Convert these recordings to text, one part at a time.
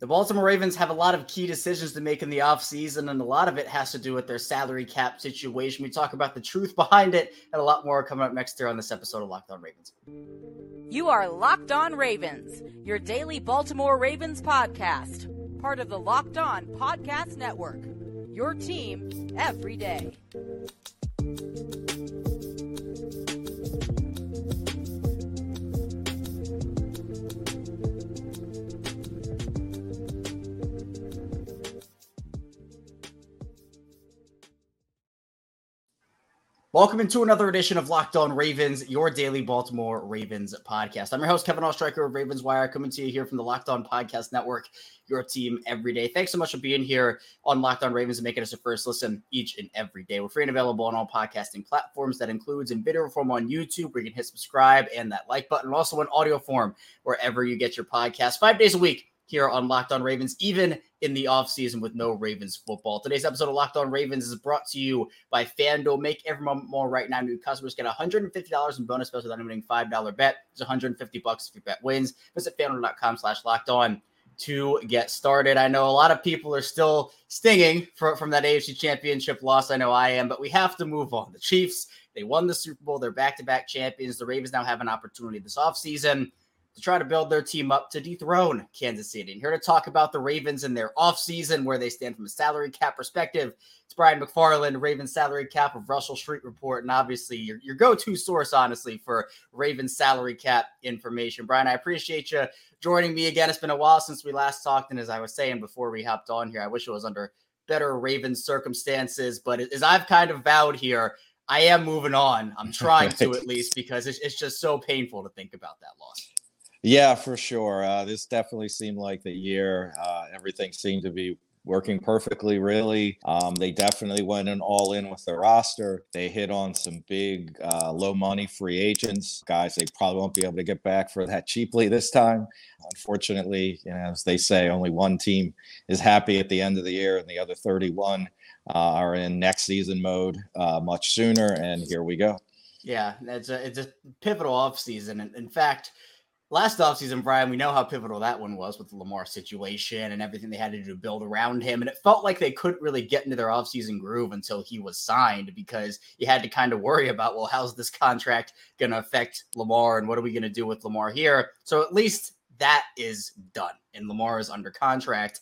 The Baltimore Ravens have a lot of key decisions to make in the offseason, and a lot of it has to do with their salary cap situation. We talk about the truth behind it and a lot more coming up next year on this episode of Locked On Ravens. You are Locked On Ravens, your daily Baltimore Ravens podcast, part of the Locked On Podcast Network. Your team every day. Welcome into another edition of Locked On Ravens, your daily Baltimore Ravens podcast. I'm your host, Kevin Oestreicher of Ravens Wire, coming to you here from the Locked On Podcast Network, your team every day. Thanks so much for being here on Locked On Ravens and making us a first listen each and every day. We're free and available on all podcasting platforms. That includes in video form on YouTube, where you can hit subscribe and that like button, also in audio form, wherever you get your podcast, five days a week here on Locked On Ravens, even in the offseason with no Ravens football. Today's episode of Locked On Ravens is brought to you by FanDuel. Make every moment more right now. New customers get $150 in bonus bets with a winning $5 bet. It's 150 bucks if your bet wins. Visit FanDuel.com slash locked on to get started. I know a lot of people are still stinging for, from that AFC championship loss. I know I am, but we have to move on. The Chiefs, they won the Super Bowl. They're back-to-back champions. The Ravens now have an opportunity this offseason to try to build their team up to dethrone Kansas City. And here to talk about the Ravens and their offseason, where they stand from a salary cap perspective. It's Brian McFarland, Ravens salary cap of Russell Street Report, and obviously your, your go to source, honestly, for Ravens salary cap information. Brian, I appreciate you joining me again. It's been a while since we last talked. And as I was saying before we hopped on here, I wish it was under better Ravens circumstances. But as I've kind of vowed here, I am moving on. I'm trying to at least because it's, it's just so painful to think about that loss. Yeah, for sure. Uh, this definitely seemed like the year. Uh, everything seemed to be working perfectly, really. Um, they definitely went in all in with their roster. They hit on some big, uh, low money free agents, guys they probably won't be able to get back for that cheaply this time. Unfortunately, you know, as they say, only one team is happy at the end of the year, and the other 31 uh, are in next season mode uh, much sooner. And here we go. Yeah, it's a it's a pivotal offseason. In fact, last offseason, Brian, we know how pivotal that one was with the Lamar situation and everything they had to do to build around him. And it felt like they couldn't really get into their offseason groove until he was signed because you had to kind of worry about, well, how's this contract going to affect Lamar and what are we going to do with Lamar here? So at least that is done and Lamar is under contract.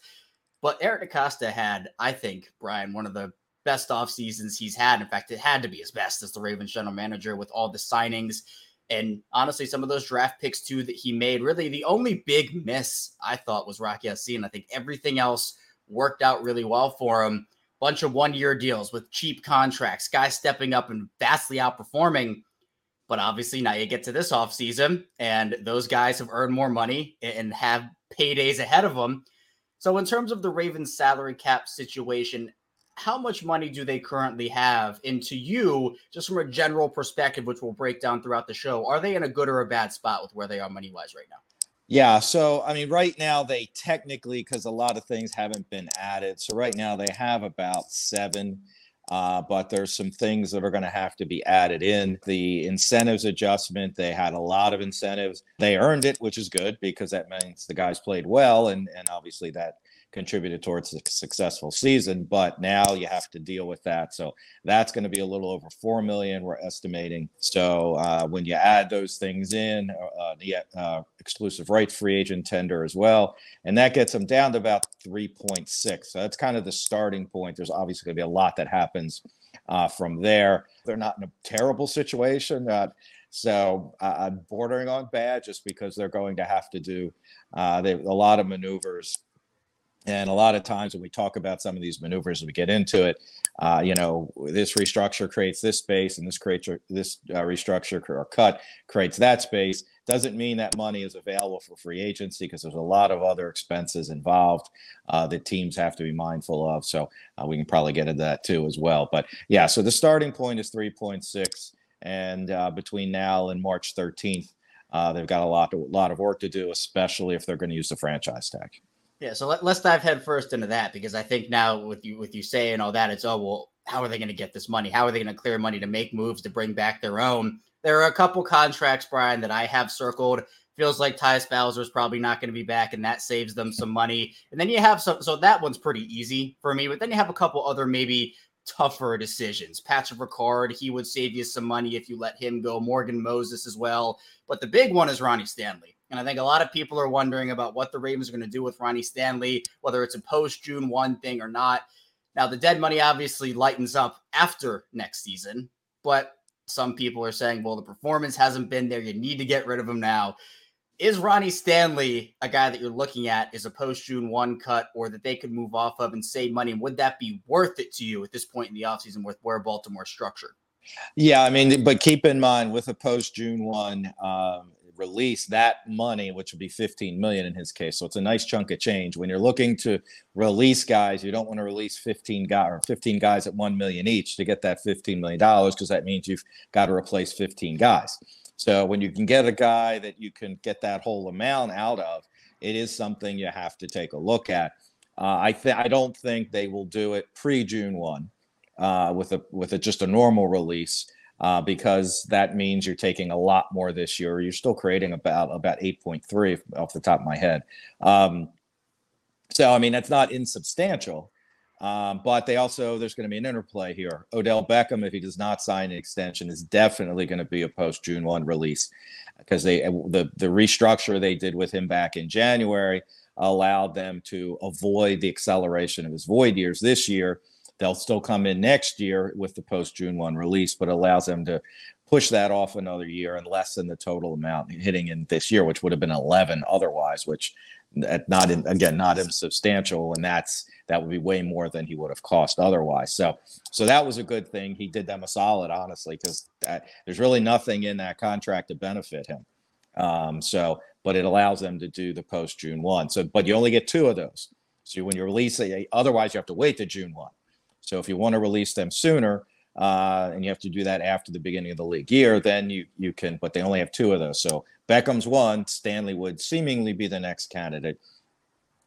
But Eric DeCosta had, I think, Brian, one of the best off seasons he's had. In fact, it had to be his best as the Ravens general manager with all the signings and honestly, some of those draft picks too that he made, really the only big miss I thought was Rocky Ya-Sin. I think everything else worked out really well for him. Bunch of one year deals with cheap contracts, guys stepping up and vastly outperforming. But obviously, now you get to this offseason, and those guys have earned more money and have paydays ahead of them. So, in terms of the Ravens salary cap situation, how much money do they currently have into you just from a general perspective which we'll break down throughout the show are they in a good or a bad spot with where they are money wise right now yeah so i mean right now they technically because a lot of things haven't been added so right now they have about seven uh, but there's some things that are going to have to be added in. The incentives adjustment, they had a lot of incentives. They earned it, which is good because that means the guys played well, and and obviously that contributed towards a successful season. But now you have to deal with that. So that's going to be a little over four million. We're estimating. So uh, when you add those things in, uh, uh the uh, exclusive rights free agent tender as well, and that gets them down to about three point six. So that's kind of the starting point. There's obviously going to be a lot that happens uh, from there. They're not in a terrible situation. Uh, so uh, I'm bordering on bad just because they're going to have to do uh, they, a lot of maneuvers and a lot of times when we talk about some of these maneuvers, we get into it. Uh, you know, this restructure creates this space, and this creates this uh, restructure or cut creates that space. Doesn't mean that money is available for free agency because there's a lot of other expenses involved uh, that teams have to be mindful of. So uh, we can probably get into that too as well. But yeah, so the starting point is 3.6, and uh, between now and March 13th, uh, they've got a lot, a lot of work to do, especially if they're going to use the franchise tag. Yeah, so let, us dive headfirst into that because I think now with you with you saying all that, it's oh well, how are they going to get this money? How are they going to clear money to make moves to bring back their own? There are a couple contracts, Brian, that I have circled Feels like Tyus Bowser is probably not going to be back, and that saves them some money. And then you have some, so that one's pretty easy for me. But then you have a couple other maybe tougher decisions. Patrick Ricard, he would save you some money if you let him go. Morgan Moses as well. But the big one is Ronnie Stanley. And I think a lot of people are wondering about what the Ravens are going to do with Ronnie Stanley, whether it's a post June 1 thing or not. Now, the dead money obviously lightens up after next season, but some people are saying, well, the performance hasn't been there. You need to get rid of him now. Is Ronnie Stanley a guy that you're looking at as a post June 1 cut or that they could move off of and save money? Would that be worth it to you at this point in the offseason with where Baltimore's structured? Yeah, I mean, but keep in mind with a post June 1, um, release that money, which would be 15 million in his case. So it's a nice chunk of change. When you're looking to release guys, you don't want to release 15 guys or 15 guys at 1 million each to get that 15 million dollars because that means you've got to replace 15 guys. So when you can get a guy that you can get that whole amount out of, it is something you have to take a look at. Uh, I I don't think they will do it pre June one uh, with a with a, just a normal release uh, because that means you're taking a lot more this year. You're still creating about about 8.3 off the top of my head. Um, so I mean that's not insubstantial, um, but they also there's going to be an interplay here. Odell Beckham, if he does not sign an extension, is definitely going to be a post June one release because they the the restructure they did with him back in January allowed them to avoid the acceleration of his void years this year They'll still come in next year with the post June 1 release, but allows them to push that off another year and lessen the total amount hitting in this year, which would have been 11 otherwise, which not in, again not insubstantial, and that's that would be way more than he would have cost otherwise. So, so that was a good thing. He did them a solid, honestly, because there's really nothing in that contract to benefit him. Um, so, but it allows them to do the post June one. So, but you only get two of those. So when you release it, otherwise you have to wait to June one. So if you want to release them sooner, uh, and you have to do that after the beginning of the league year, then you you can. But they only have two of those. So Beckham's one. Stanley would seemingly be the next candidate.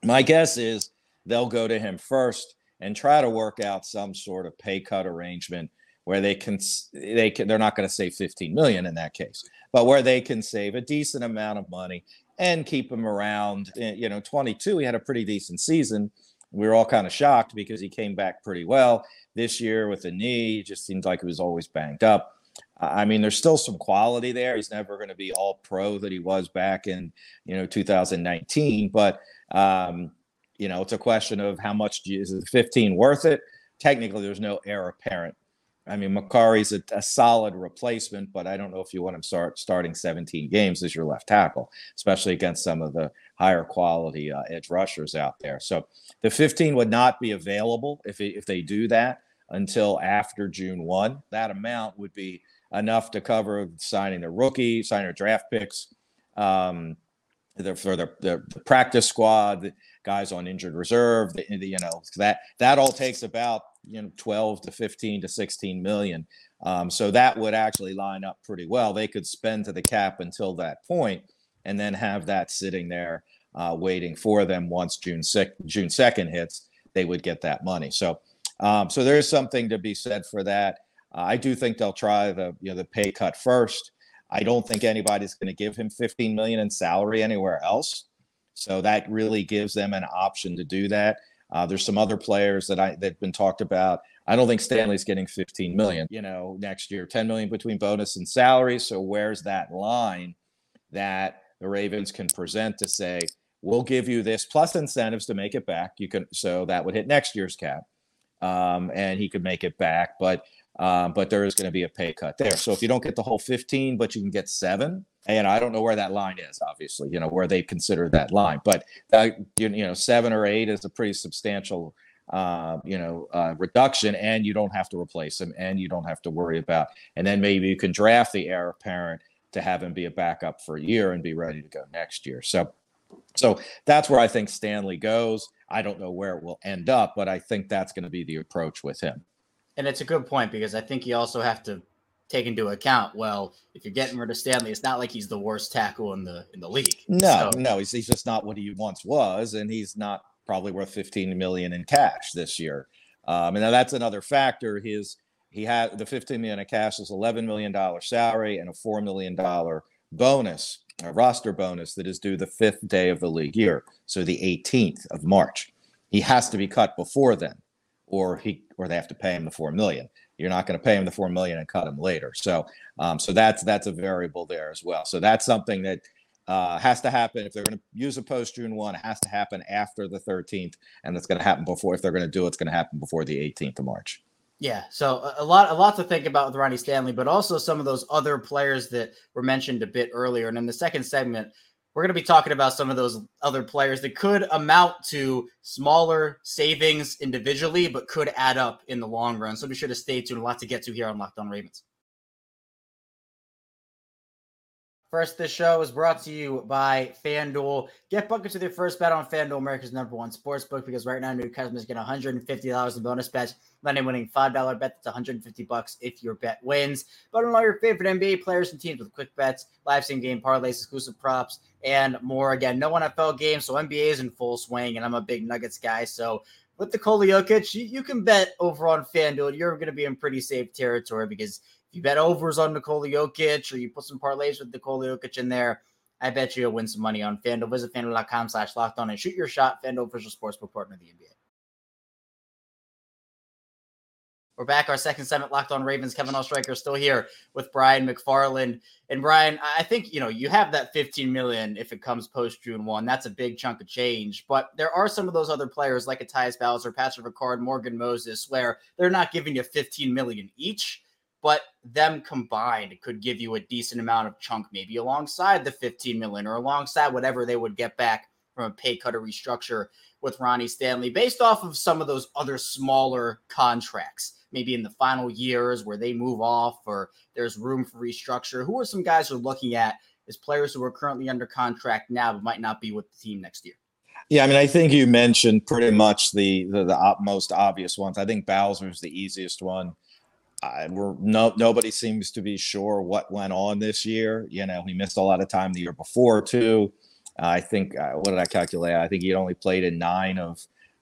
My guess is they'll go to him first and try to work out some sort of pay cut arrangement where they can they can they're not going to save 15 million in that case, but where they can save a decent amount of money and keep him around. Eh, you know, 22, he had a pretty decent season we were all kind of shocked because he came back pretty well this year with the knee. Just seems like he was always banged up. I mean, there's still some quality there. He's never going to be all pro that he was back in, you know, 2019. But, um, you know, it's a question of how much is 15 worth it? Technically, there's no heir apparent I mean, Mekari's a, a, solid replacement, but I don't know if you want him start starting 17 games as your left tackle, especially against some of the higher quality uh, edge rushers out there. So the 15 would not be available if if they do that until after June 1. That amount would be enough to cover signing the rookie, signing their draft picks, um, for the, the, practice squad, guys on injured reserve. The, the, you know that that all takes about you know 12 to 15 to 16 million. Um, so that would actually line up pretty well. They could spend to the cap until that point, and then have that sitting there uh, waiting for them once June six, June 2nd hits. They would get that money. So um, so there is something to be said for that. Uh, I do think they'll try the you know the pay cut first. I don't think anybody's going to give him 15 million in salary anywhere else. So that really gives them an option to do that. Uh, there's some other players that I that've been talked about. I don't think Stanley's getting 15 million, you know, next year, 10 million between bonus and salary. So where's that line that the Ravens can present to say, we'll give you this plus incentives to make it back. You can so that would hit next year's cap. Um, and he could make it back, but um, but there is going to be a pay cut there. So if you don't get the whole 15, but you can get seven, and I don't know where that line is, obviously, you know, where they consider that line, but uh, you, you know, seven or eight is a pretty substantial, uh, you know, uh, reduction, and you don't have to replace him, and you don't have to worry about, and then maybe you can draft the heir apparent to have him be a backup for a year and be ready to go next year. So, so that's where I think Stanley goes. I don't know where it will end up, but I think that's going to be the approach with him. And it's a good point because I think you also have to take into account. Well, if you're getting rid of Stanley, it's not like he's the worst tackle in the in the league. No, so. no, he's, he's just not what he once was, and he's not probably worth 15 million in cash this year. Um, and now that's another factor. His he had the 15 million in cash is 11 million dollar salary and a four million dollar bonus. a roster bonus that is due the fifth day of the league year, so the 18th of March. He has to be cut before then, or he or they have to pay him the four million. You're not going to pay him the four million and cut him later. So, um, so that's that's a variable there as well. So that's something that uh, has to happen if they're going to use a post June one. It has to happen after the 13th, and it's going to happen before. If they're going to do it, it's going to happen before the 18th of March. Yeah, so a lot, a lot to think about with Ronnie Stanley, but also some of those other players that were mentioned a bit earlier. And in the second segment, we're going to be talking about some of those other players that could amount to smaller savings individually, but could add up in the long run. So be sure to stay tuned. A lot to get to here on Locked On Ravens. First, this show is brought to you by FanDuel. Get buckets with your first bet on FanDuel, America's number one sports book, because right now new customers get $150 in bonus bets. Money winning $5 bet that's 150 bucks if your bet wins. Bet on all your favorite NBA players and teams with quick bets, live same game parlays, exclusive props, and more. Again, no NFL games, so NBA is in full swing, and I'm a big Nuggets guy, so with the Jokic, you, you can bet over on FanDuel. You're going to be in pretty safe territory because – if you bet overs on Nikola Jokic or you put some parlays with Nikola Jokic in there, I bet you you'll win some money on FanDuel. Visit FanDuel.com slash locked on and shoot your shot. FanDuel official sportsbook partner of the NBA. We're back. Our second segment, Locked On Ravens. Kevin Oestreicher still here with Brian McFarland. And Brian, I think you know you have that 15 million if it comes post June one. That's a big chunk of change. But there are some of those other players like a Tyus Bowser, Patrick Ricard, Morgan Moses, where they're not giving you 15 million each but them combined could give you a decent amount of chunk, maybe alongside the 15 million or alongside whatever they would get back from a pay cut or restructure with Ronnie Stanley, based off of some of those other smaller contracts, maybe in the final years where they move off or there's room for restructure. Who are some guys you're looking at as players who are currently under contract now but might not be with the team next year? Yeah, I mean, I think you mentioned pretty much the the, the most obvious ones. I think Bowser's the easiest one. I, we're no nobody seems to be sure what went on this year. You know, he missed a lot of time the year before too. I think uh, what did I calculate? I think he only played in nine of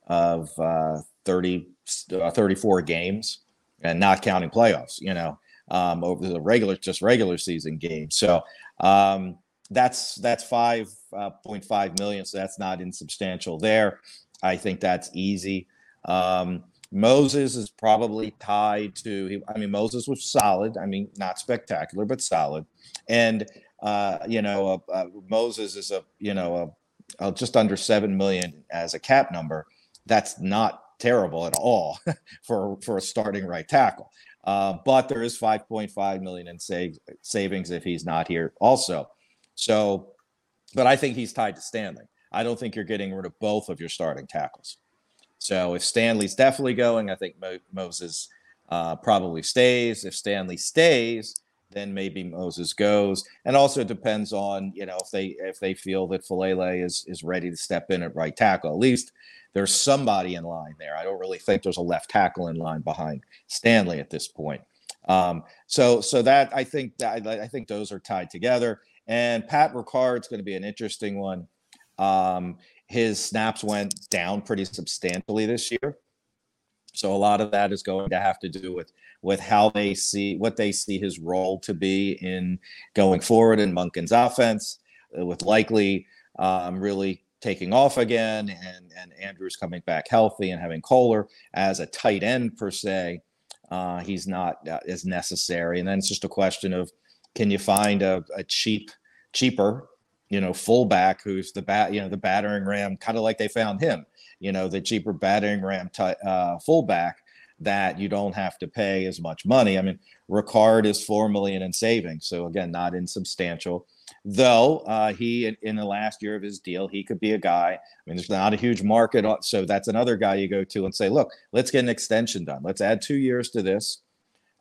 of uh, 30, uh, 34 games, and not counting playoffs. You know, um, over the regular just regular season games. So um, that's that's five uh, point five million. So that's not insubstantial there. I think that's easy. Um, Moses is probably tied to. I mean, Moses was solid. I mean, not spectacular, but solid. And uh, you know, uh, uh, Moses is a you know a, a just under seven million as a cap number. That's not terrible at all for for a starting right tackle. Uh, but there is 5.5 million in save, savings if he's not here also. So, but I think he's tied to Stanley. I don't think you're getting rid of both of your starting tackles. So if Stanley's definitely going, I think Mo- Moses uh, probably stays. If Stanley stays, then maybe Moses goes. And also it depends on you know if they if they feel that Faalele is is ready to step in at right tackle. At least there's somebody in line there. I don't really think there's a left tackle in line behind Stanley at this point. Um, so so that I think that I think those are tied together. And Pat Ricard's going to be an interesting one. Um, his snaps went down pretty substantially this year. So a lot of that is going to have to do with with how they see what they see his role to be in going forward in Monken's offense, uh, with Likely um, really taking off again and and Andrews coming back healthy and having Kolar as a tight end per se. Uh, he's not uh, as necessary, and then it's just a question of can you find a, a cheap cheaper you know, fullback who's the bat, you know, the battering ram, kind of like they found him, you know, the cheaper battering ram t- uh, fullback that you don't have to pay as much money. I mean, Ricard is four million in savings, so again, not insubstantial. Though uh, he, in, the last year of his deal, he could be a guy. I mean, there's not a huge market, so that's another guy you go to and say, look, let's get an extension done. Let's add two years to this.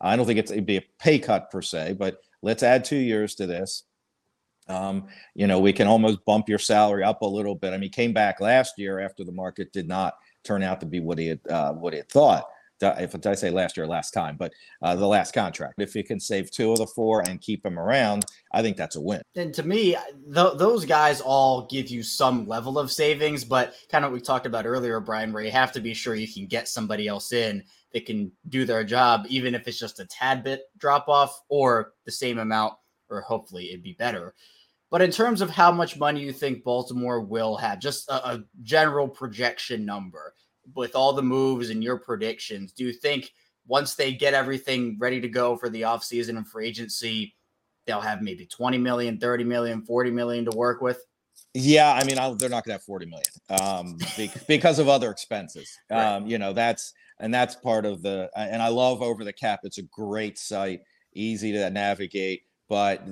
I don't think it's it'd be a pay cut per se, but let's add two years to this um, you know, we can almost bump your salary up a little bit. I mean, he came back last year after the market did not turn out to be what he had uh, what he had thought. If I say last year, last time, but uh, the last contract. If you can save two of the four and keep him around, I think that's a win. And to me, th- those guys all give you some level of savings, but kind of what we talked about earlier, Brian, where you have to be sure you can get somebody else in that can do their job, even if it's just a tad bit drop off or the same amount, or hopefully it'd be better But in terms of how much money you think Baltimore will have, just a, a general projection number with all the moves and your predictions, do you think once they get everything ready to go for the offseason and free agency, they'll have maybe 20 million, 30 million, 40 million to work with? Yeah, I mean, I'll, they're not going to have 40 million um, because of other expenses. Right. Um, you know, that's and that's part of the. And I love Over the Cap. It's a great site, easy to navigate, but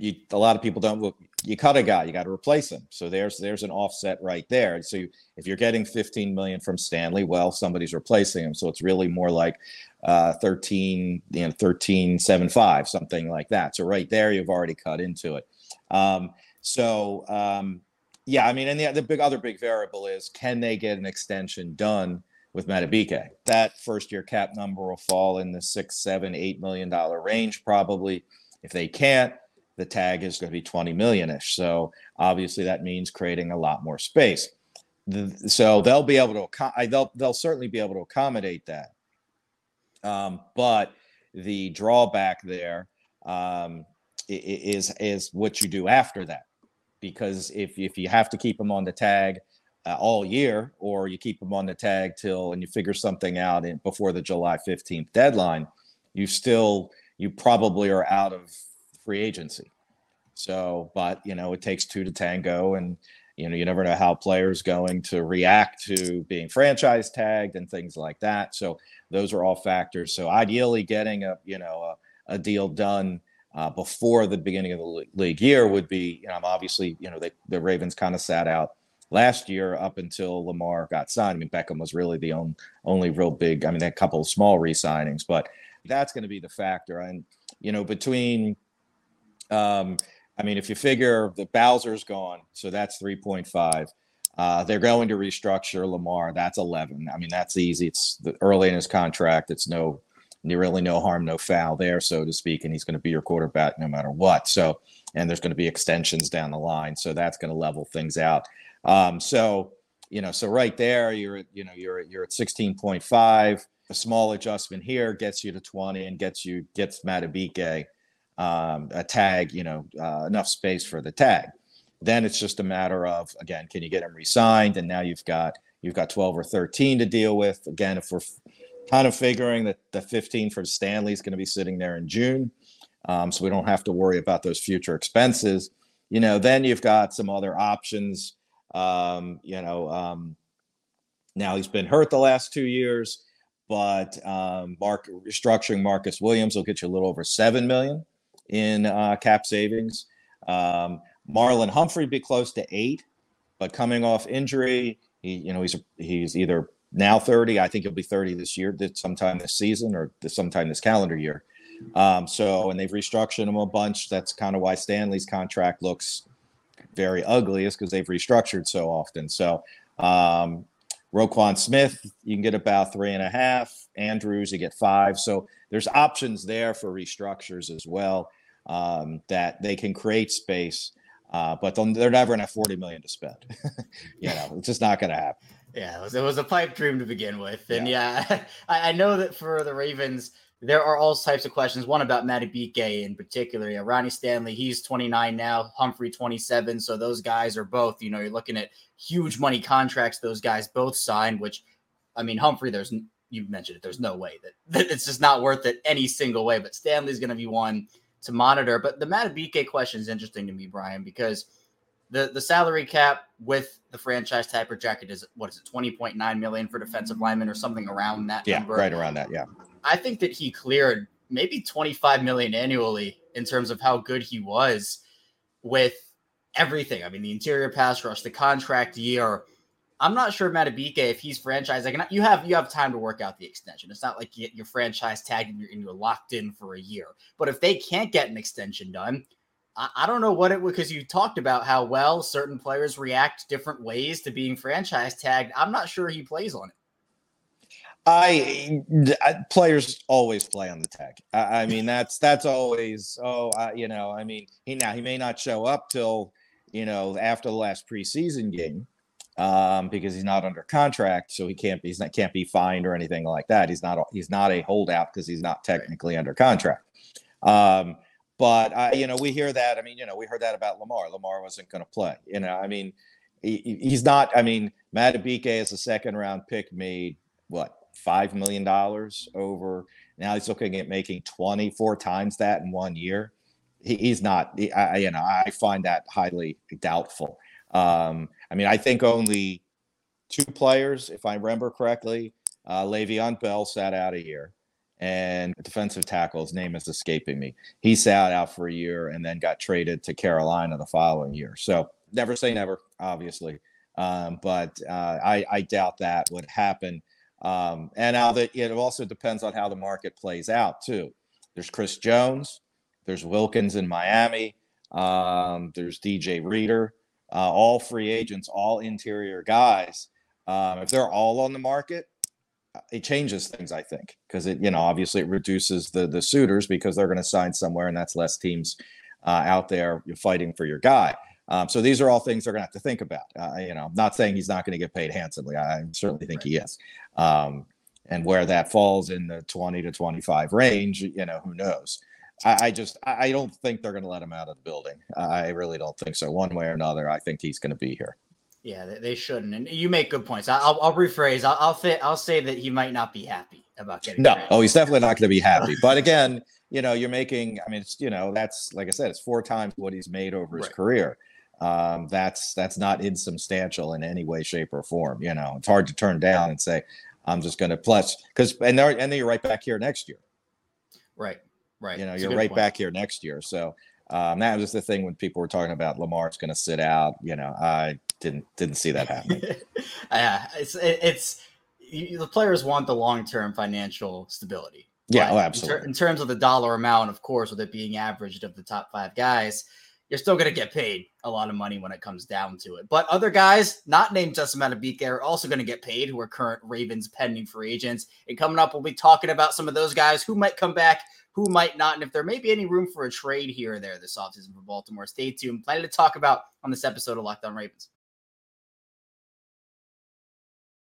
you, a lot of people don't look. You cut a guy, you got to replace him. So there's there's an offset right there. So you, if you're getting 15 million from Stanley, well, somebody's replacing him. So it's really more like uh, 13, you know, 13, 7, 5, something like that. So right there, you've already cut into it. Um, so um, yeah, I mean, and the, the big other big variable is can they get an extension done with Madubuike? That first year cap number will fall in the six, seven, eight million dollar range probably. If they can't, the tag is going to be 20 million ish. So obviously that means creating a lot more space. The, so they'll be able to they'll they'll certainly be able to accommodate that. Um, but the drawback there um, is is what you do after that because if if you have to keep them on the tag uh, all year, or you keep them on the tag till and you figure something out in, before the July 15th deadline, you still you probably are out of free agency. So, but you know, it takes two to tango, and you know, you never know how players going to react to being franchise tagged and things like that. So, those are all factors. So, ideally, getting a you know a, a deal done uh, before the beginning of the league year would be, you know, obviously, you know, they, the Ravens kind of sat out last year up until Lamar got signed. I mean, Beckham was really the only, only real big, I mean, a couple of small re signings, but that's going to be the factor. And, you know, between, um, I mean, if you figure the Bowser's gone, so that's 3.5. Uh, they're going to restructure Lamar. That's 11. I mean, that's easy. It's the, early in his contract. It's no really no harm, no foul there, so to speak. And he's going to be your quarterback no matter what. So, and there's going to be extensions down the line. So that's going to level things out. Um, so, you know, so right there, you're at, you know, you're at, you're at 16.5. A small adjustment here gets you to 20 and gets you gets Madubuike um, a tag, you know, uh, enough space for the tag. Then it's just a matter of again, can you get him re-signed? And now you've got you've got 12 or 13 to deal with. Again, if we're kind of figuring that the 15 for Stanley is going to be sitting there in June. Um, so we don't have to worry about those future expenses. You know, then you've got some other options. Um, you know, um, now he's been hurt the last two years, but um, Mark restructuring Marcus Williams will get you a little over seven million in uh, cap savings. Um, Marlon Humphrey be close to eight, but coming off injury, he, you know, he's he's either now 30. I think he'll be 30 this year, sometime this season or sometime this calendar year. Um, so, and they've restructured him a bunch. That's kind of why Stanley's contract looks very ugly, is because they've restructured so often. So, um, Roquan Smith, you can get about three and a half. Andrews, you get five. So there's options there for restructures as well um, that they can create space, uh, but they're never going to have 40 million to spend. you know, it's just not going to happen. Yeah, it was, it was, a pipe dream to begin with. And yeah, yeah I, I, know that for the Ravens, there are all types of questions. One about Madubuike in particular. Yeah, Ronnie Stanley, he's 29 now, Humphrey 27. So those guys are both, you know, you're looking at huge money contracts those guys both signed, which, I mean, Humphrey, there's, you mentioned it, there's no way that, that it's just not worth it any single way. But Stanley's going to be one to monitor. But the Madubuike question is interesting to me, Brian, because – the the salary cap with the franchise tag projected is what is it 20.9 million for defensive linemen or something around that yeah number. right around that yeah i think that he cleared maybe 25 million annually in terms of how good he was with everything i mean the interior pass rush the contract year i'm not sure Madubuike, if he's franchise like you have you have time to work out the extension it's not like you, franchise tagged and you're, and you're locked in for a year but if they can't get an extension done I, I don't know what it would because you talked about how well certain players react different ways to being franchise tagged. I'm not sure he plays on it. I, I, players always play on the tag. I, I mean that's that's always oh I, you know I mean he now he may not show up till you know after the last preseason game um, because he's not under contract, so he can't be he's not can't be fined or anything like that. He's not he's not a holdout because he's not technically under contract. Um, but I, you know, we hear that. I mean, you know, we heard that about Lamar. Lamar wasn't going to play. You know, I mean, he, he's not. I mean, Madubuike as a second round pick made what five million dollars over. Now he's looking at making twenty four times that in one year. He, he's not. He, I, you know, I find that highly doubtful. Um, I mean, I think only two players, if I remember correctly, uh, Le'Veon Bell sat out a year, and defensive tackle, his name is escaping me. He sat out for a year and then got traded to Carolina the following year. So never say never, obviously, um, but uh, I, I, doubt that would happen. Um, and now that it also depends on how the market plays out too. There's Chris Jones, there's Wilkins in Miami, um, there's DJ Reader, uh, all free agents, all interior guys. Um, if they're all on the market, uh, it changes things, I think, because it, you know, obviously it reduces the the suitors because they're going to sign somewhere, and that's less teams uh, out there fighting for your guy. Um, so these are all things they're going to have to think about. Uh, you know, I'm not saying he's not going to get paid handsomely. I certainly think he is. Um, and where that falls in the 20 to 25 range, you know, who knows? I, I just, I don't think they're going to let him out of the building. I really don't think so. One way or another, I think he's going to be here. Yeah, they shouldn't. And you make good points. I'll, I'll rephrase. I'll, I'll, fit, I'll say that he might not be happy about getting. No, oh, he's definitely not going to be happy. But again, you know, you're making. I mean, it's you know, that's like I said, it's four times what he's made over his right. career um, that's that's not insubstantial in any way, shape, or form. You know, it's hard to turn down and say, I'm just going to plus because and then and then you're right back here next year. Right, right. You know, that's you're right point. back here next year. So um, that was the thing when people were talking about Lamar's going to sit out. You know, I didn't didn't see that happening. yeah, it's it's you, the players want the long term financial stability. Yeah, oh, absolutely. In, ter- in, terms of the dollar amount, of course, with it being averaged of the top five guys, you're still going to get paid a lot of money when it comes down to it. But other guys, not named Justin Madubuike, are also going to get paid who are current Ravens pending free agents. And coming up, we'll be talking about some of those guys who might come back, who might not, and if there may be any room for a trade here or there this offseason for Baltimore. Stay tuned. Plenty to talk about on this episode of Locked On Ravens.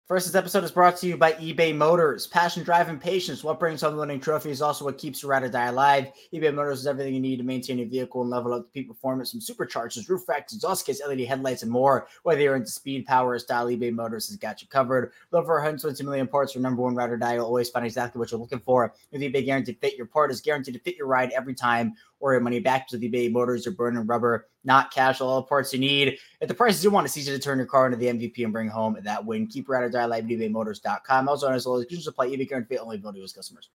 First, this episode is brought to you by eBay Motors. Passion, drive, and patience. What brings home the winning trophy is also what keeps your ride or die alive. eBay Motors is everything you need to maintain your vehicle and level up the peak performance from superchargers, roof racks, exhaust kits, LED headlights, and more. Whether you're into speed, power, or style, eBay Motors has got you covered. With over 120 million parts, your number one ride or die, you'll always find exactly what you're looking for. With eBay Guaranteed Fit, your part is guaranteed to fit your ride every time or your money back to eBay Motors or burning rubber, not cash, all the parts you need. At the prices you want, it's easy to turn your car into the MVP and bring home that win. Keep your ride or die live at ebaymotors.com. Also, as well as you supply eBay guarantee only available to customers.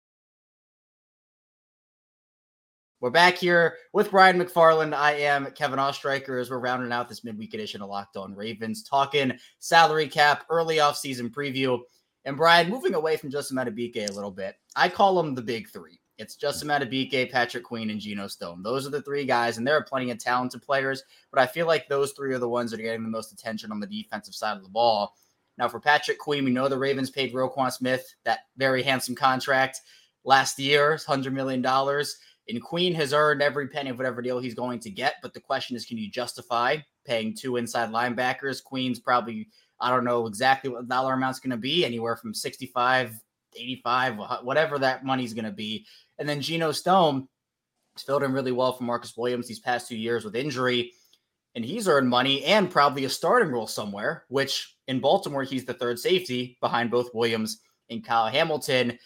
We're back here with Brian McFarland. I am Kevin Oestreicher as we're rounding out this midweek edition of Locked On Ravens, talking salary cap, early offseason preview. And Brian, moving away from Justin Madubuike a little bit, I call them the big three. It's Justin Madubuike, Patrick Queen, and Geno Stone. Those are the three guys, and there are plenty of talented players, but I feel like those three are the ones that are getting the most attention on the defensive side of the ball. Now, for Patrick Queen, we know the Ravens paid Roquan Smith that very handsome contract last year, $100 million. And Queen has earned every penny of whatever deal he's going to get. But the question is, can you justify paying two inside linebackers? Queen's probably, I don't know exactly what the dollar amount's going to be, anywhere from 65 85, whatever that money's going to be. And then Geno Stone has filled in really well for Marcus Williams these past two years with injury. And he's earned money and probably a starting role somewhere, which in Baltimore, he's the third safety behind both Williams and Kyle Hamilton.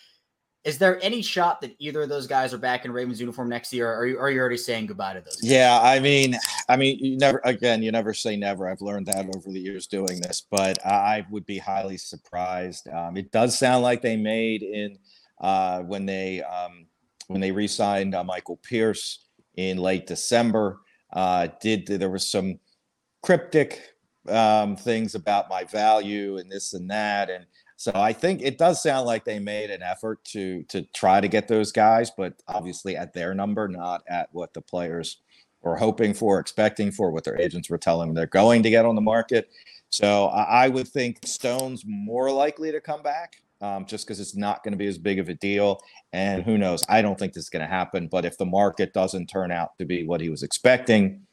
Is there any shot that either of those guys are back in Ravens uniform next year? Or are you, are you already saying goodbye to those? Guys? Yeah, I mean, I mean, you never again, you never say never. I've learned that over the years doing this, but I would be highly surprised. Um, it does sound like they made in uh, when they um, when they re-signed uh, Michael Pierce in late December. Uh, did there was some cryptic um, things about my value and this and that, and so I think it does sound like they made an effort to to try to get those guys, but obviously at their number, not at what the players were hoping for, expecting for, what their agents were telling them they're going to get on the market. So I would think Stone's more likely to come back. Um, just because it's not going to be as big of a deal. And who knows? I don't think this is going to happen. But if the market doesn't turn out to be what he was expecting,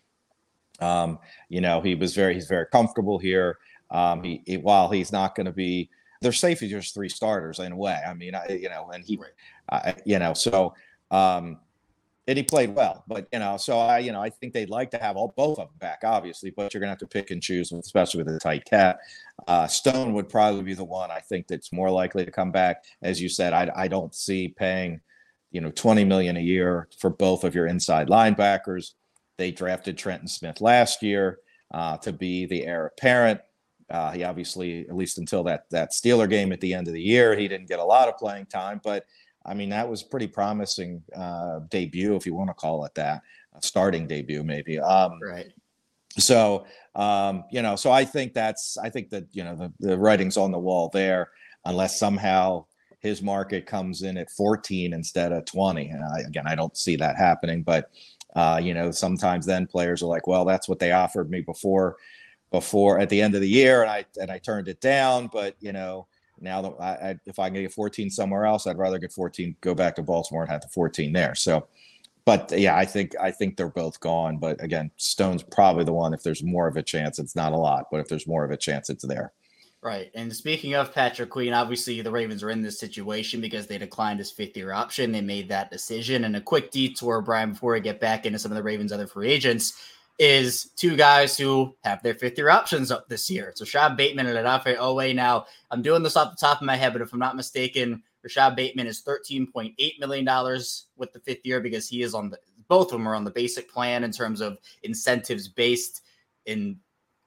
um, you know, he was very he's very comfortable here. Um, he, he while he's not going to be they're safe as just three starters in a way. I mean, I, you know, and he, right. You know, so um, and he played well. But you know, so I, you know, I think they'd like to have all both of them back, obviously. But you're gonna have to pick and choose, especially with a tight cap. Uh, Stone would probably be the one I think that's more likely to come back. As you said, I, I don't see paying, you know, 20 million a year for both of your inside linebackers. They drafted Trenton Smith last year uh, to be the heir apparent. Uh, he obviously, at least until that that Steeler game at the end of the year, he didn't get a lot of playing time, but I mean, that was pretty promising uh, debut, if you want to call it that, a starting debut maybe. Um, right. So um, you know, so I think that's I think that you know the, the writing's on the wall there, unless somehow his market comes in at 14 instead of 20. And I, again, I don't see that happening, but uh, you know, sometimes then players are like, well, that's what they offered me before, before at the end of the year, and I and I turned it down. But you know, now that I, I, if I can get 14 somewhere else, I'd rather get 14, go back to Baltimore and have the 14 there. So, but yeah, I think I think they're both gone. But again, Stone's probably the one. If there's more of a chance, it's not a lot, but if there's more of a chance, it's there. Right. And speaking of Patrick Queen, obviously the Ravens are in this situation because they declined his fifth year option. They made that decision. And a quick detour, Brian, before we get back into some of the Ravens' other free agents is two guys who have their fifth year options up this year. So Rashod Bateman and Odafe Oweh. Now, I'm doing this off the top of my head, but if I'm not mistaken, Rashod Bateman is $13.8 million with the fifth year because he is on the both of them are on the basic plan in terms of incentives based in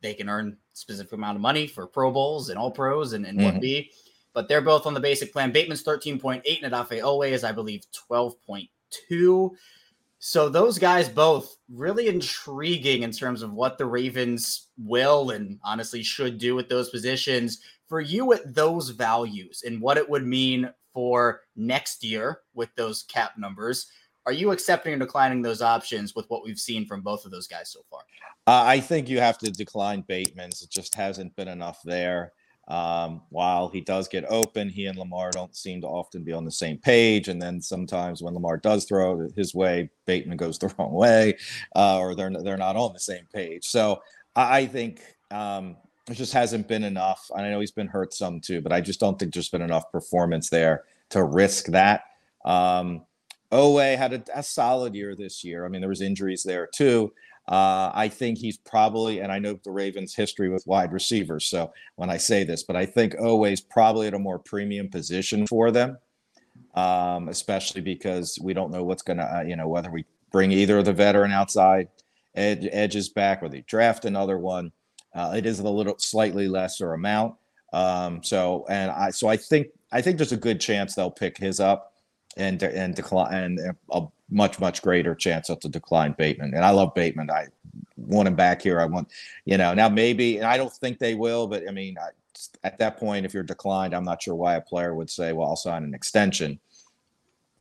they can earn specific amount of money for Pro Bowls and all pros and, and mm-hmm. what be. But they're both on the basic plan. Bateman's 13.8 and Odafe Oweh is, I believe, 12.2. So those guys both really intriguing in terms of what the Ravens will and honestly should do with those positions. For you at those values and what it would mean for next year with those cap numbers, are you accepting or declining those options with what we've seen from both of those guys so far? Uh, I think you have to decline Bateman's. It just hasn't been enough there. Um, while he does get open, he and Lamar don't seem to often be on the same page. And then sometimes when Lamar does throw his way, Bateman goes the wrong way, uh, or they're they're not on the same page. So I think um, it just hasn't been enough. And I know he's been hurt some too, but I just don't think there's been enough performance there to risk that. Um, Oweh had a, a solid year this year. I mean, there was injuries there too. Uh, I think he's probably, and I know the Ravens' history with wide receivers. So when I say this, but I think Oweh's probably at a more premium position for them, um, especially because we don't know what's going to, uh, you know, whether we bring either of the veteran outside ed- edges back or they draft another one. Uh, it is a little slightly lesser amount. Um, so, and I, so I think, I think there's a good chance they'll pick his up and and decline and a much much greater chance of to decline Bateman. And I love Bateman. I want him back here. I want, you know, now maybe, and I don't think they will, but I mean, I, at that point, if you're declined, I'm not sure why a player would say, "Well, I'll sign an extension."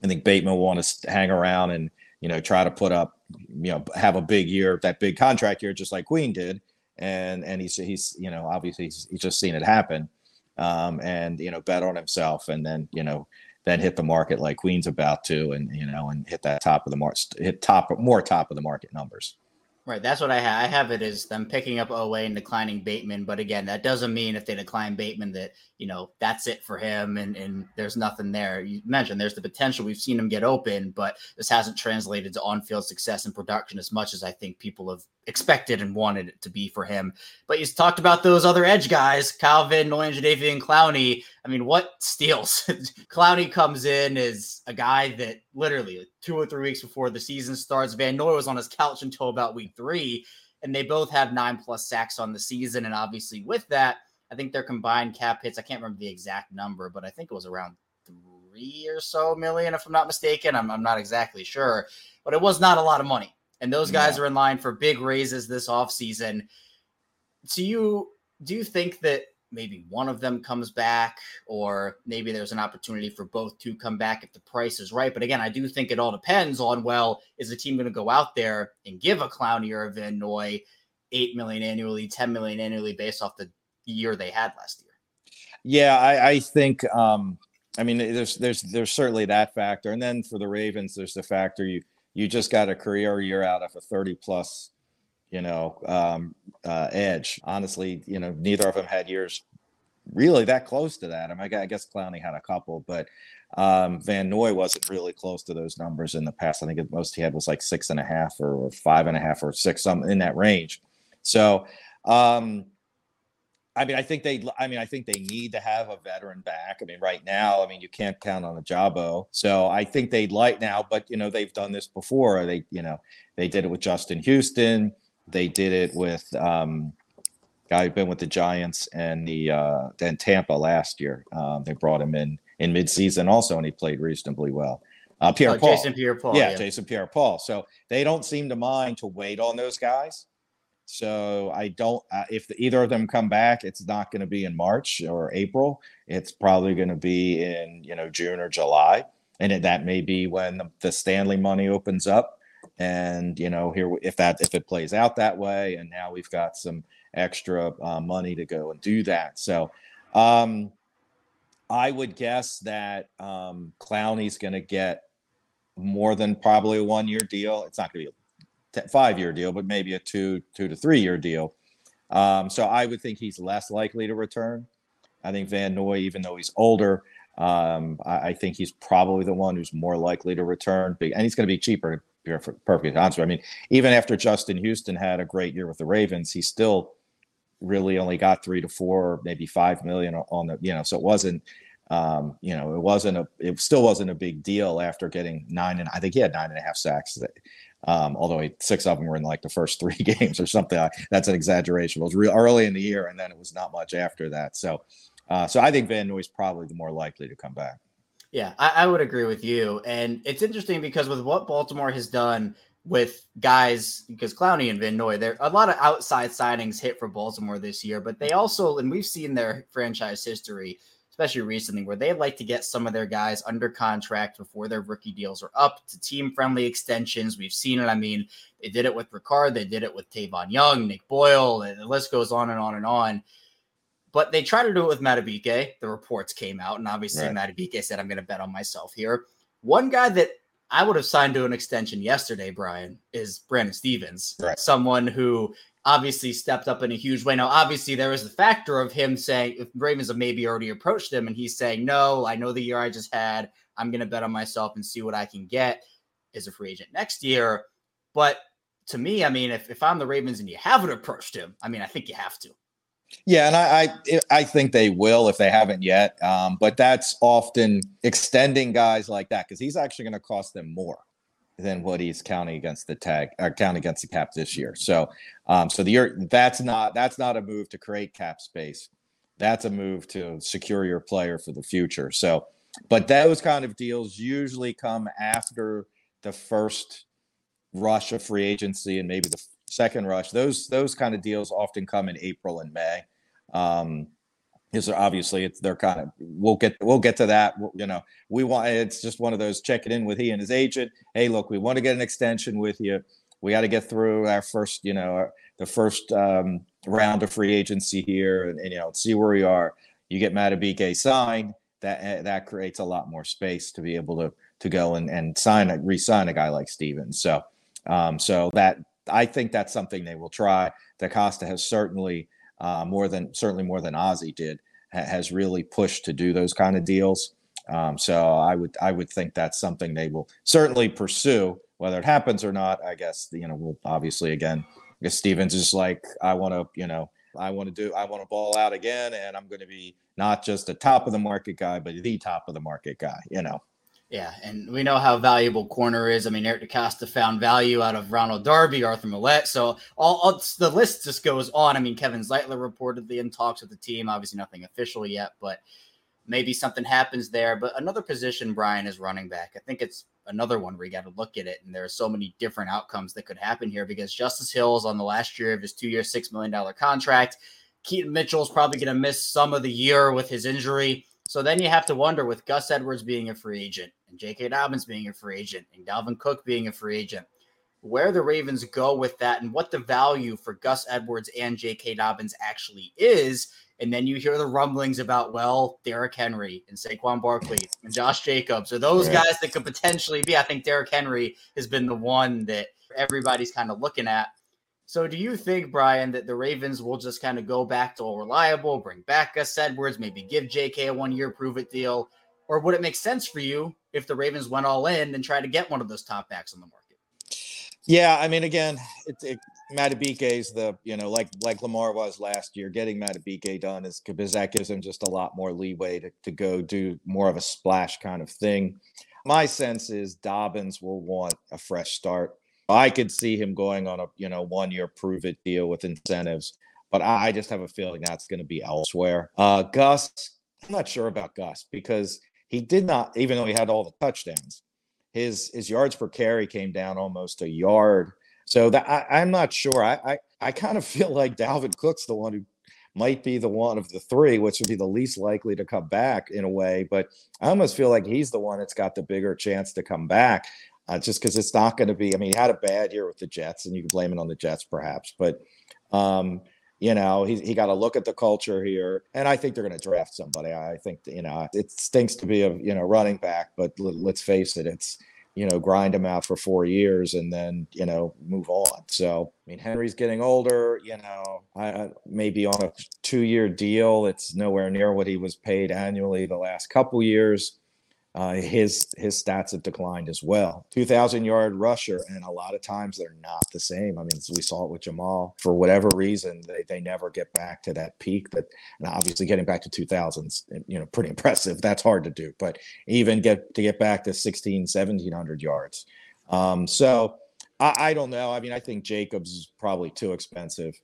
I think Bateman will want to hang around and you know try to put up, you know, have a big year, that big contract year, just like Queen did, and and he's he's you know obviously he's, he's just seen it happen, um, and you know bet on himself, and then you know then hit the market like Queen's about to, and you know, and hit that top of the market, hit top more top of the market numbers. Right, that's what I have. I have it as them picking up Oweh and declining Bateman, but again, that doesn't mean if they decline Bateman that you know that's it for him and and there's nothing there. You mentioned there's the potential. We've seen him get open, but this hasn't translated to on-field success and production as much as I think people have expected and wanted it to be for him. But you talked about those other edge guys, Calvin, Nolan, Jadeveon, Clowney. I mean, what steals? Clowney comes in as a guy that literally two or three weeks before the season starts, Van Noy was on his couch until about week three, and they both have nine plus sacks on the season. And obviously, with that, I think their combined cap hits, I can't remember the exact number, but I think it was around three or so million, if I'm not mistaken. I'm, I'm not exactly sure, but it was not a lot of money and those guys yeah. are in line for big raises this offseason. Do you do you think that maybe one of them comes back, or maybe there's an opportunity for both to come back if the price is right? But again, I do think it all depends on well, is the team going to go out there and give a Clowney or a Van Noy eight million annually, ten million annually based off the year they had last year? Yeah, I, I think um, I mean there's there's there's certainly that factor. And then for the Ravens, there's the factor you you just got a career year out of a 30 plus, you know, um, uh, edge. Honestly, you know, neither of them had years really that close to that. I, mean, I guess Clowney had a couple, but um, Van Noy wasn't really close to those numbers in the past. I think the most he had was like six and a half or five and a half or six, something in that range. So, um, I mean, I think they. I mean, I think they need to have a veteran back. I mean, right now, I mean, you can't count on Ojabo. So I think they'd like now, but you know, they've done this before. They, you know, they did it with Justin Houston. They did it with um, guy who'd been with the Giants and the uh, and Tampa last year. Um, they brought him in in midseason also, and he played reasonably well. Uh, Pierre oh, Paul, Jason Pierre Paul, yeah, yeah, Jason Pierre Paul. So they don't seem to mind to wait on those guys. So I don't. Uh, if the, either of them come back, it's not going to be in March or April. It's probably going to be in you know June or July, and it, that may be when the, the Stanley money opens up. And you know here if that if it plays out that way, and now we've got some extra uh, money to go and do that. So um, I would guess that um, Clowney's going to get more than probably a one year deal. It's not going to be a five year deal, but maybe a two two to three year deal. Um, so I would think he's less likely to return. I think Van Noy, even though he's older, um, I, I, think he's probably the one who's more likely to return. And he's going to be cheaper. Perfectly honest, I mean, even after Justin Houston had a great year with the Ravens, he still really only got three to four, maybe five million on the, you know, so it wasn't, um, you know, it wasn't a, it still wasn't a big deal after getting nine and I think he had nine and a half sacks um, although six of them were in like the first three games or something. That's an exaggeration. It was real early in the year, and then it was not much after that. So, uh, so I think Van Noy's probably the more likely to come back. Yeah, I, I would agree with you. And it's interesting because with what Baltimore has done with guys, because Clowney and Van Noy, there a lot of outside signings hit for Baltimore this year, but they also, and we've seen their franchise history especially recently, where they like to get some of their guys under contract before their rookie deals are up to team friendly extensions. We've seen it. I mean, they did it with Ricard, they did it with Tavon Young, Nick Boyle, and the list goes on and on and on. But they tried to do it with Madubuike. The reports came out, and obviously right. Madubuike said, I'm going to bet on myself here. One guy that I would have signed to an extension yesterday, Brian, is Brandon Stephens, right. someone who obviously stepped up in a huge way. Now, obviously, there is the factor of him saying if Ravens have maybe already approached him and he's saying, No, I know the year I just had. I'm going to bet on myself and see what I can get as a free agent next year. But to me, I mean, if, if I'm the Ravens and you haven't approached him, I mean, I think you have to. Yeah, and I I, I think they will if they haven't yet. Um, but that's often extending guys like that because he's actually going to cost them more than what he's counting against the tag or uh, counting against the cap this year. So, um, so the that's not that's not a move to create cap space. That's a move to secure your player for the future. So, but those kind of deals usually come after the first rush of free agency and maybe the second rush. Those those kind of deals often come in April and May. Um, is obviously it's they're kind of we'll get we'll get to that you know we want it's just one of those checking in with he and his agent hey look we want to get an extension with you we got to get through our first you know our, the first um, round of free agency here and, and, you know see where we are you get Madubuike signed that eh, that creates a lot more space to be able to to go and and sign a re-sign a guy like Stephens so um, so that I think that's something they will try DeCosta has certainly uh, more than certainly more than Ozzie did, ha- has really pushed to do those kind of deals. Um, so I would I would think that's something they will certainly pursue. Whether it happens or not, I guess you know we'll obviously again. I guess Stephens is like I want to you know I want to do I want to ball out again, and I'm going to be not just a top of the market guy, but the top of the market guy. You know. Yeah, and we know how valuable corner is. I mean, Eric DeCosta found value out of Ronald Darby, Arthur Maulet. So all, all, the list just goes on. I mean, Kevin Zeitler reportedly in talks with the team. Obviously, nothing official yet, but maybe something happens there. But another position, Brian, is running back. I think it's another one where you got to look at it, and there are so many different outcomes that could happen here because Justice Hill is on the last year of his two-year, six million dollar contract. Keaton Mitchell is probably going to miss some of the year with his injury. So then you have to wonder with Gus Edwards being a free agent and J.K. Dobbins being a free agent and Dalvin Cook being a free agent, where the Ravens go with that and what the value for Gus Edwards and J.K. Dobbins actually is. And then you hear the rumblings about, well, Derrick Henry and Saquon Barkley and Josh Jacobs are those yeah. guys that could potentially be. I think Derrick Henry has been the one that everybody's kind of looking at. So, do you think, Brian, that the Ravens will just kind of go back to all reliable, bring back Gus Edwards, maybe give JK a one year prove it deal? Or would it make sense for you if the Ravens went all in and tried to get one of those top backs on the market? Yeah, I mean, again, it, it Madubuike is the you know like like Lamar was last year. Getting Madubuike done is because that gives him just a lot more leeway to, to go do more of a splash kind of thing. My sense is Dobbins will want a fresh start. I could see him going on a you know one year prove it deal with incentives, but I just have a feeling that's going to be elsewhere. Uh, Gus, I'm not sure about Gus because he did not, even though he had all the touchdowns, his his yards per carry came down almost a yard. So that I, am not sure. I, I I kind of feel like Dalvin Cook's the one who might be the one of the three, which would be the least likely to come back in a way. But I almost feel like he's the one that's got the bigger chance to come back uh, just because it's not going to be. I mean, he had a bad year with the Jets, and you can blame it on the Jets perhaps, but um, you know, he he got to look at the culture here, and I think they're going to draft somebody. I think you know it stinks to be a you know running back, but l- let's face it, it's you know grind him out for four years and then you know move on. So I mean, Henry's getting older. You know, I, maybe on a two year deal, it's nowhere near what he was paid annually the last couple years uh, his his stats have declined as well. 2,000 yard rusher, and a lot of times they're not the same. I mean, we saw it with Jamal. For whatever reason, they, they never get back to that peak. That and obviously getting back to 2,000s, you know, pretty impressive. That's hard to do, but even get to get back to 16, 1,700 yards. Um, so I, I don't know. I mean, I think Jacobs is probably too expensive.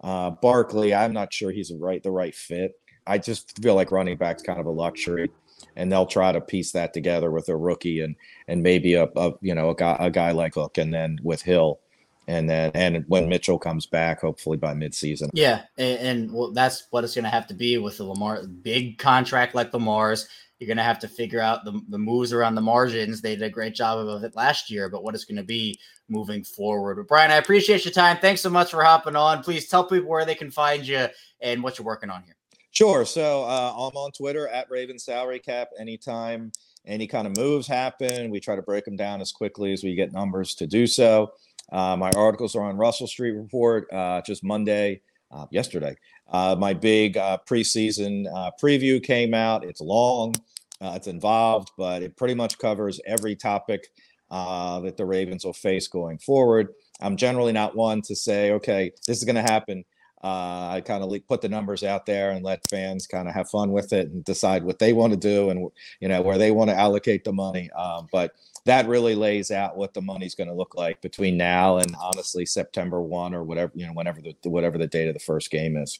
Uh, Barkley, I'm not sure he's right the right fit. I just feel like running back's kind of a luxury and they'll try to piece that together with a rookie and and maybe a, a you know a guy a guy like Hook and then with Hill and then and when Mitchell comes back, hopefully by midseason. Yeah, and, and well, that's what it's going to have to be with the Lamar big contract like Lamar's. You're going to have to figure out the, the moves around the margins. They did a great job of it last year, but what it's going to be moving forward. But Brian, I appreciate your time. Thanks so much for hopping on. Please tell people where they can find you and what you're working on here. Sure. So uh, I'm on Twitter at Raven Salary Cap. Anytime any kind of moves happen, we try to break them down as quickly as we get numbers to do so. Uh, my articles are on Russell Street Report uh, just Monday, uh, yesterday. Uh, my big uh, preseason preview came out. It's long, it's involved, but it pretty much covers every topic that the Ravens will face going forward. I'm generally not one to say, okay, this is going to happen uh, I kind of put the numbers out there and let fans kind of have fun with it and decide what they want to do and you know where they want to allocate the money. Um, but that really lays out what the money's going to look like between now and honestly September one or whatever you know whenever the whatever the date of the first game is.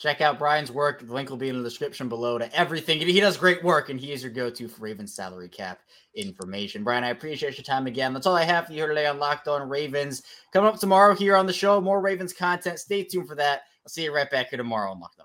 Check out Brian's work. The link will be in the description below to everything. He does great work, and he is your go-to for Ravens salary cap information. Brian, I appreciate your time again. That's all I have for you here today on Locked On Ravens. Coming up tomorrow here on the show, more Ravens content. Stay tuned for that. I'll see you right back here tomorrow on Locked